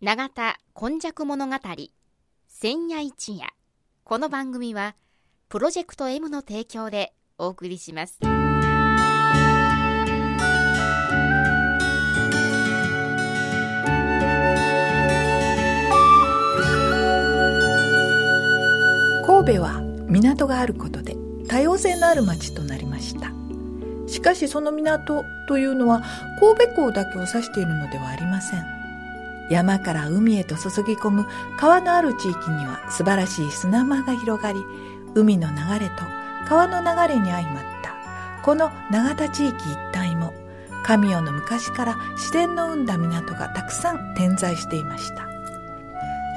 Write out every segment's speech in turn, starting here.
永田今昔物語千夜一夜。この番組はプロジェクト M の提供でお送りします。神戸は港があることで多様性のある町となりました。しかしその港というのは神戸港だけを指しているのではありません。山から海へと注ぎ込む川のある地域には素晴らしい砂間が広がり海の流れと川の流れに相まった。この永田地域一帯も神代の昔から自然の生んだ港がたくさん点在していました。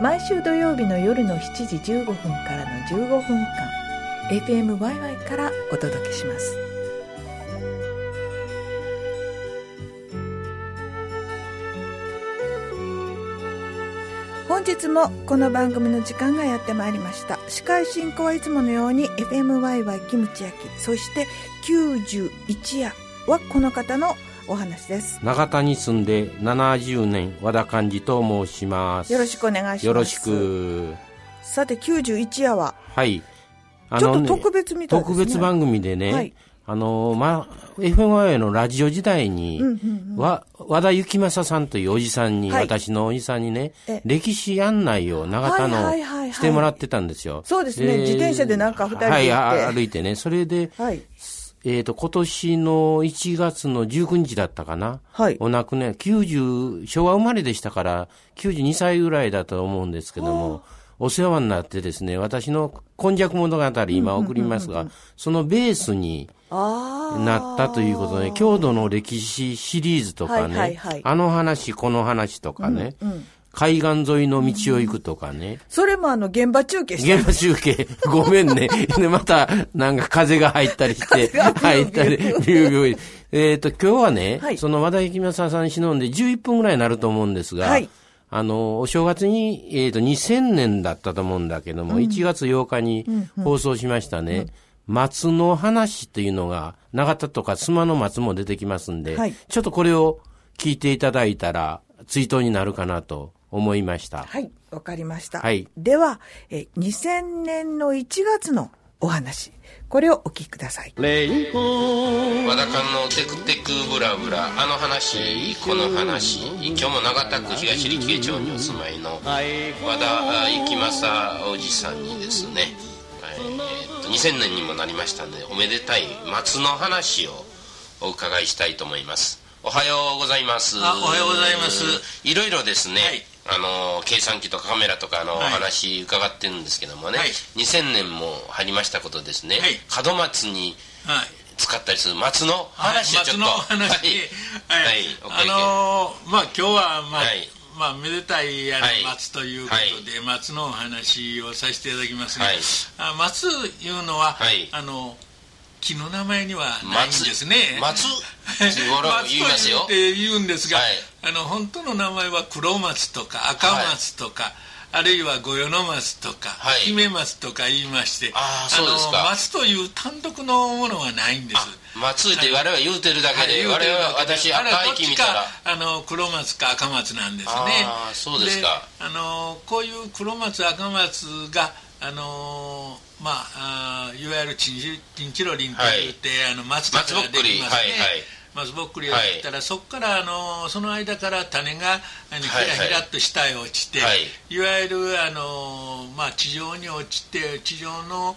毎週土曜日の夜の7時15分からの15分間 FMYY からお届けします。本日もこの番組の時間がやってまいりました。司会進行はいつものように FMYY キムチ焼きそして91夜はこの方のお話です。長田に住んで70年和田寛治と申します。よろしくお願いします。よろしく。さて91夜ははい。ね、ちょっと特別みたいですね。特別番組でね、はい、あのまあ FMI のラジオ時代に、うんうんうん、和和田幸正さんというおじさんに、はい、私のおじさんにね歴史案内を長田の、してもらってたんですよ。そうですね。自転車でなんか二人ではい歩いてね。それで、はい。えっ、ー、と、今年の1月の19日だったかな。はい。お亡くね、90、昭和生まれでしたから、92歳ぐらいだと思うんですけども、お世話になってですね、私の今昔物語、今送りますが、そのベースに、なったということで、郷土の歴史シリーズとかね、はいはいはい、あの話、この話とかね、うんうん海岸沿いの道を行くとかね。それもあの、現場中継して現場中継。ごめんね。で、また、なんか風が入ったりして、入ったり、ビュービュー。えっ、と、今日はね、はい、その和田幸正さん忍んで11分ぐらいになると思うんですが、はい、あの、お正月に、えっ、ー、と、2000年だったと思うんだけども、うん、1月8日に放送しましたね。うんうん松の話っていうのが、長田とか須磨の松も出てきますんで、はい、ちょっとこれを聞いていただいたら、追悼になるかなと思いました。はい、わかりました。はい。では、え2000年の1月のお話。これをお聞きください。和田館のテクテクブラブラ、あの話、この話、今日も長田区東力家町にお住まいの和田幸正おじさんにですね、えー、と2000年にもなりましたので、おめでたい松の話をお伺いしたいと思います。おはようございます。あ、おはようございます。いろいろですね、はいあの計算機とかカメラとかの話伺ってるんですけどもね、はい、2000年も入りましたことですね、はい、門松に使ったりする松の話をちょっと、はい、松の話。はい、あのー、まあ今日はまあ、まあ、めでたいあの松ということで、松のお話をさせていただきますが、あ松いうのは、あの木の名前にはないんですね。松。松 と言って言うんですが、はい、あの本当の名前は黒松とか赤松とか、はいあるいは五葉の松とか、はい、姫松とか言いましてあそうですか。松という単独のものはないんです。松って我々は言うてるだけで、はい、我々は私赤い木見たら。あの黒松か赤松なんですね。ああそうですか。あのこういう黒松赤松があのー、まああいわゆるチンチロリンといって、はい、あの松ができますね、はいはい松ぼっくりを切ったら、はい、そこからあのその間から種がひらひらっと下へ落ちて、はい、いわゆるあの、まあ、地上に落ちて地上の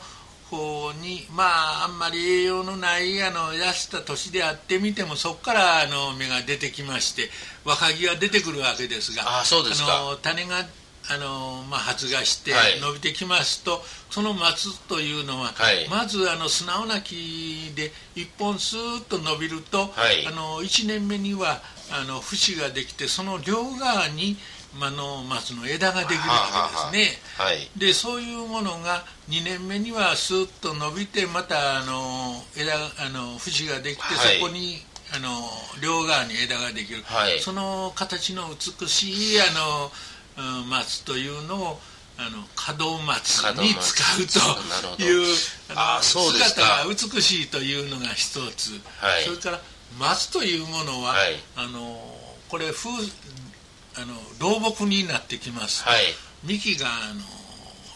方にまああんまり栄養のないあの痩せた年であってみてもそこからあの芽が出てきまして若木が出てくるわけですがあそうですか。あの種があのまあ、発芽して伸びてきますと、はい、その松というのは、はい、まずあの素直な木で一本スーッと伸びると、はい、あの1年目にはあの節ができてその両側に、まあの松の枝ができるわけですね。ははでそういうものが2年目にはスーッと伸びてまたあの枝あの節ができて、そこにあの両側に枝ができる、その形の美しいあの松というのをあの門松に使うというあの姿が美しいというのが一つ、はい、それから松というものは、はい、あのこれ風あの老木になってきますと、はい、幹があの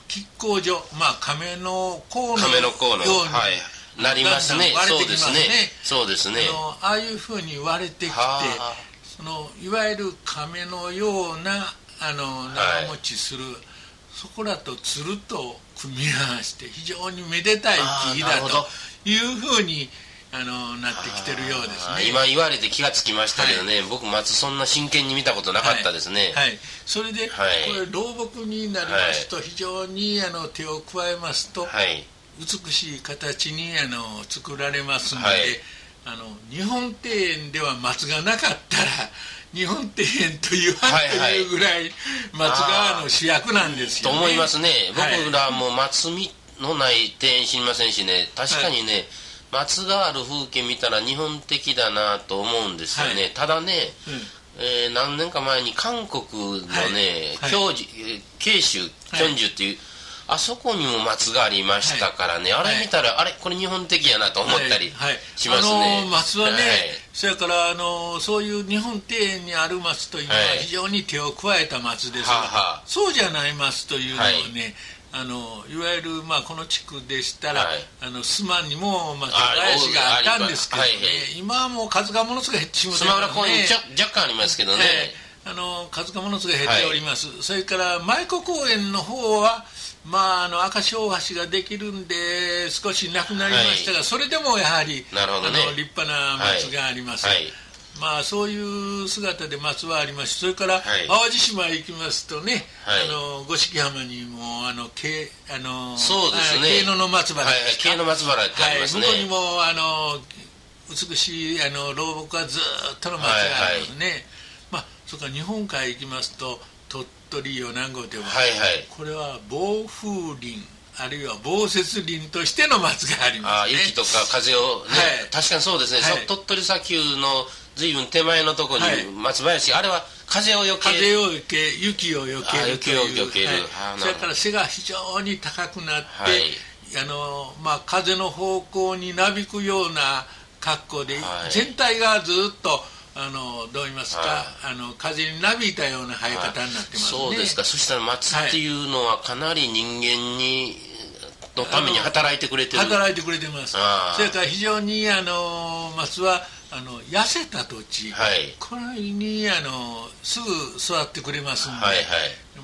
亀甲状まあ亀の甲のように、はい、なりますね。割れてきますね。そうですね。あのああいうふうに割れてきてそのいわゆる亀のようなあの長持ちする、はい、そこらとつると組み合わせて非常にめでたい木だというふうにあのなってきてるようですね。今言われて気がつきましたけどね、はい、僕松そんな真剣に見たことなかったですね。はい、はい、それで、はい、これ老木になりますと非常にあの手を加えますと、美しい形にあの作られますので、あの日本庭園では松がなかったら日本庭園と言わんというぐらい松川の主役なんですよ、ね、と思いますね。僕らも松のない庭園知りませんしね。確かにね、松がある風景見たら日本的だなと思うんですよね、はい、ただね、うん、えー、何年か前に韓国のね、はい、教授慶州っていう、あそこにも松がありましたからね、あれ見たら、あれこれ日本的やなと思ったりしますね、あの松はね、それからあのそういう日本庭園にある松というのは非常に手を加えた松ですが、はそうじゃない松というのはね、あのいわゆる、まあ、この地区でしたら、はい、あの須磨にも、まあ、林があったんですけどね、はい。はい、今はもう数がものすごい減ってしまって、ね、若干ありますけどね、えー、あの数がものすごい減っております、はい、それから舞子公園の方はまあ、あの赤潮橋ができるんで少しなくなりましたが、それでもやはり、なるほど、ね、あの立派な松があります、まあ、そういう姿で松はあります。それから、淡路島へ行きますとね、はい、あの五色浜にもあの慶あのそうですね。慶野の松原。ですか、はい、の松原ってありますね、はい、向こうにもあの美しいあの老木がずっとの松があるんですね、はいはい、まあ、それから日本海行きますと鳥取米子では、はいはい、これは暴風林あるいは防雪林としての松があります、ね、あ雪とか風をね、はい、確かにそうですね、はい、鳥取砂丘の随分手前のところに松林、はい、あれは風をよけ風をよけ雪をよける雪をよける、はい、それから背が非常に高くなって、あのまあ、風の方向になびくような格好で、全体がずっとあのどう言いますか、あの風になびいたような生え方になってますね、そうですか。そしたら松っていうのはかなり人間に、のために働いてくれてる。働いてくれてます。それから非常にあの松はあの痩せた土地、はい、これにあのすぐ育ってくれますんで、はいはい、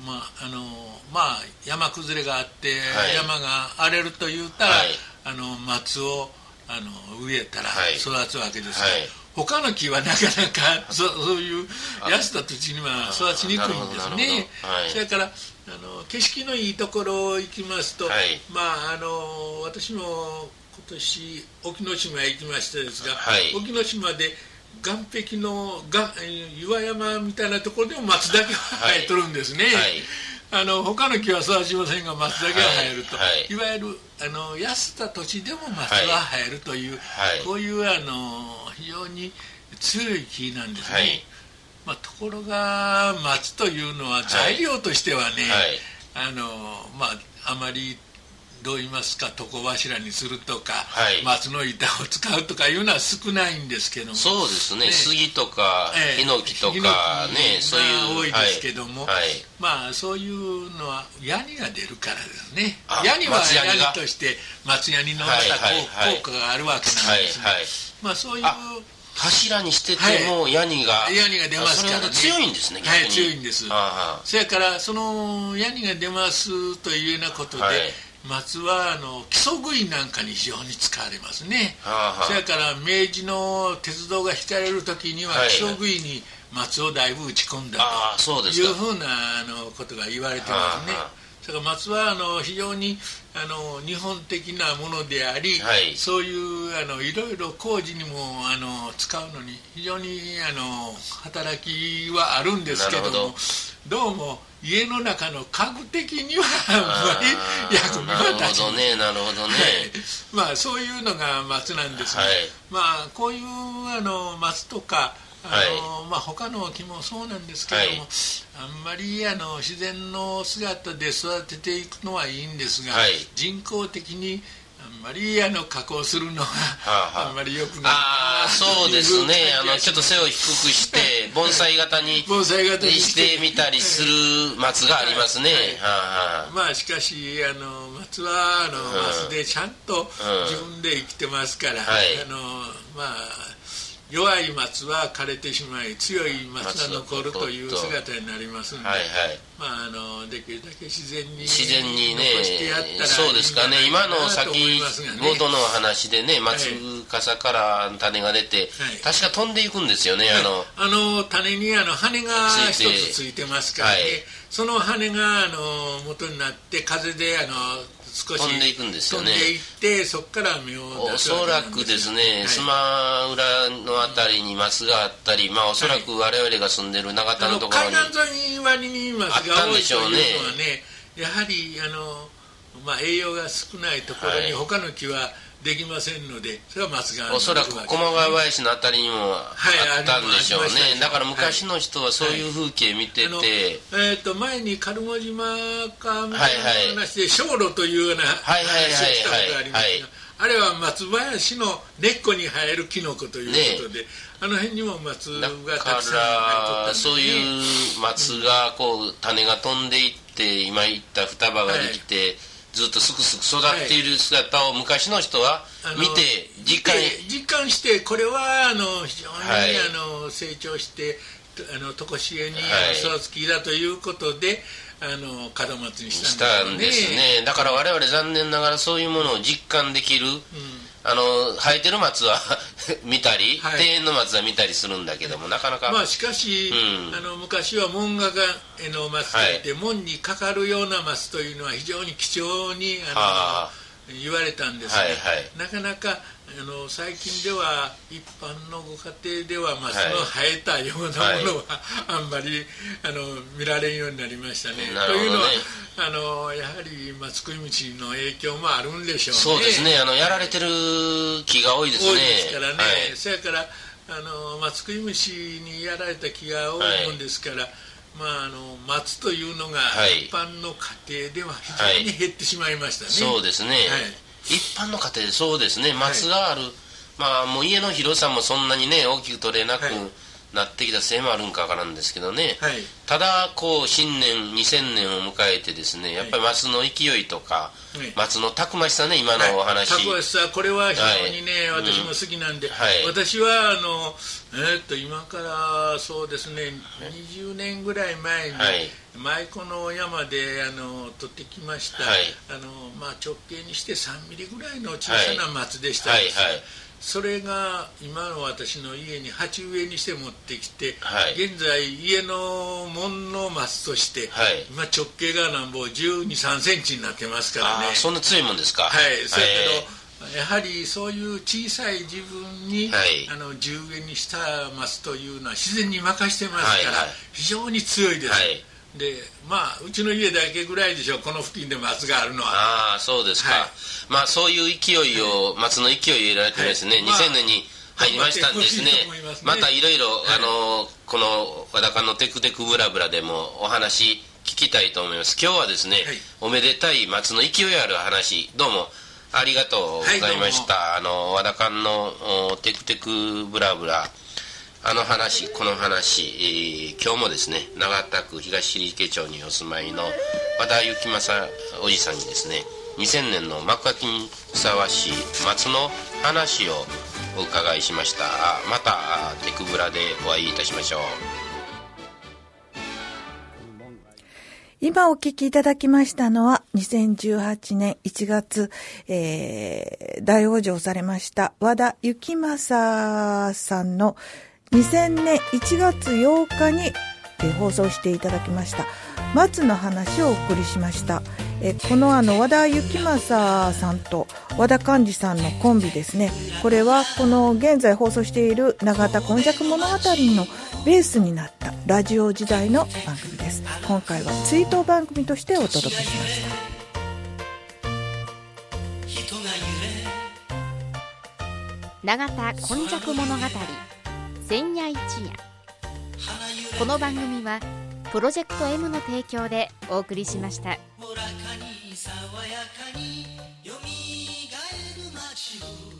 まああのまあ、山崩れがあって、はい、山が荒れると言ったら、はい、あの松をあの植えたら育つわけですから、はい、他の木はなかなか そそういう痩せた土地には育ちにくいんですね、それからあの景色のいいところ行きますと、まああの私も今年沖ノ島へ行きましたですが、はい、沖ノ島で岸壁のが岩山みたいなところでも松だけは生えとるんですね、はい、あの他の木は育ちませんが松だけは生えると、はい、い。わゆるあの痩せた土地でも松は生えるという、こういうあの非常に強い木なんですね、まあ、ところが松というのは材料としてはね、あのまああまりどう言いますか？床柱にするとか、はい、松の板を使うとかいうのは少ないんですけども。そうですね、ね、杉とかヒノキとかねそういう。多いですけども、はい、まあそういうのはヤニが出るからですね。ヤニはヤニとして松ヤニのまた効果があるわけなんですね、はいはい、まあそういう柱にしててもヤニが、はい、ヤニが出ますからね。強いんですねはい強いんです。それからそのヤニが出ますというようなことで、はい松はあの基礎杭なんかに非常に使われますね、はあはあ、それから明治の鉄道が引かれる時には基礎杭に松をだいぶ打ち込んだというふうなあのことが言われてますね、はあはあ、それから松はあの非常にあの日本的なものであり、はい、そういうあのいろいろ工事にもあの使うのに非常にあの働きはあるんですけどもどうも家の中の家具的にはあんまり役には立ちないねなるほどね、はい、まあそういうのが松なんですが、はい、まあこういうあの松とかあの、はい、まあ他の木もそうなんですけども、あんまりあの自然の姿で育てていくのはいいんですが、人工的にあんまりあの加工するのは、あんまりよくないああそうですね。あのちょっと背を低くしてえ 盆栽型に 盆栽型にして。みたりする松がありますね、はい。はいはあ、まあしかしあの松はあの、松でちゃんと自分で生きてますから、はい、あのまあ弱い松は枯れてしまい強い松が残るという姿になりますので、はいはい、まあ、あのできるだけ自然に自然にねそうですかね。今の先冒頭の話でね松笠から種が出て、はい、確か飛んでいくんですよね、あの。あの種にあの羽が一つついてますからね、その羽があの元になって風であの少し飛んでいくんですよね。飛んでいってそこから芽を出すおそらくですね、はい、スマ裏のあたりにマスがあったり、まあおそらく我々が住んでる永田のところに、海岸沿い割にマスが多いというのはね。やはりあの、まあ、栄養が少ないところに他の木は、はいできませんのでそれは松がおそらく駒川林のあたりにもあったんでしょうね、はい、だから昔の人はそういう風景見てて、はい、えーと、前に苅藻島かみたいな話で鐘路というような話をしたことがありますがあれは松林の根っこに生えるキノコということで、ね、あの辺にも松がたくさん生えとったんです、ね、そういう松がこう種が飛んでいって今言った双葉ができて、はいずっとすくすく育っている姿を昔の人は見て実感実感してこれはあの非常に、はい、あの成長してあの常しえに育つ木だということで、あの門松にしたんですね。だから我々残念ながらそういうものを実感できる、うんあの生えてる松は 見たり、はい、庭園の松は見たりするんだけどもなかなか。まあしかし、うん、あの昔は門画がの松とい。って、はい、門にかかるような松というのは非常に貴重にあの言われたんですが、はいはい、なかなかあの最近では一般のご家庭では、まあ、その生えたようなものは、あんまりあの見られんようになりましたね。ねというのはあのやはり松食い虫の影響もあるんでしょうね。そうですねあのやられてる木が多いですね。多いですからね。はい、そやからあの松食い虫にやられた木が多いもんですから。はいまあ、あの松というのが一般の家庭では非常に減ってしまいましたね、はい、そうですね、はい一般の家庭でそうですね。松がある、はい、まあもう家の広さもそんなにね大きく取れなくなってきたせいもあるんかからんですけどね、はい、ただこう新年2000年を迎えてですねやっぱり松の勢いとか、松のたくましさね今のお話、たくましさこれは非常にね、私も好きなんで、私はあのえー、っと今からそうですね20年ぐらい前に、舞妓の山であの取ってきました、はい、あのまあ、直径にして3ミリぐらいの小さな松でしたはいはいはい、それが今の私の家に鉢植えにして持ってきて、現在家の門の松として、今直径がなんぼ1 2 3センチになってますからね。そんな強いもんですか。はい。それけど、やはりそういう小さい自分に、はい、あの十円にしたますというのは自然に任してますから、はいはい、非常に強いです、はいでまあうちの家だけぐらいでしょう。この付近で松があるのは。ああそうですか、はい、まあそういう勢いを、松の勢いを入れられてですね、はい、2000年に入りましたんですね。またいろいろあのこの和田館のテクテクブラブラでもお話聞きたいと思います。今日はですね、はい、おめでたい松の勢いある話どうもありがとうございました、あの和田館のテクテクブラブラあの話この話、えー、今日もですね長田区東池町にお住まいの和田幸正おじさんにですね2000年の幕開きにふさわしい松の話をお伺いしました。またテクブラでお会いいたしましょう。今お聞きいただきましたのは、2018年1月、えー、大往生されました和田幸正さんの2000年1月8日に放送していただきました。松の話をお送りしました。えこのあの和田幸正さんと和田寛治さんのコンビですね。これはこの現在放送している永田今昔物語のベースになったラジオ時代の番組です。今回は追悼番組としてお届けしました。永田今昔物語。千夜一夜。この番組はプロジェクト M の提供でお送りしました。ほらかに爽やかによみがえる街を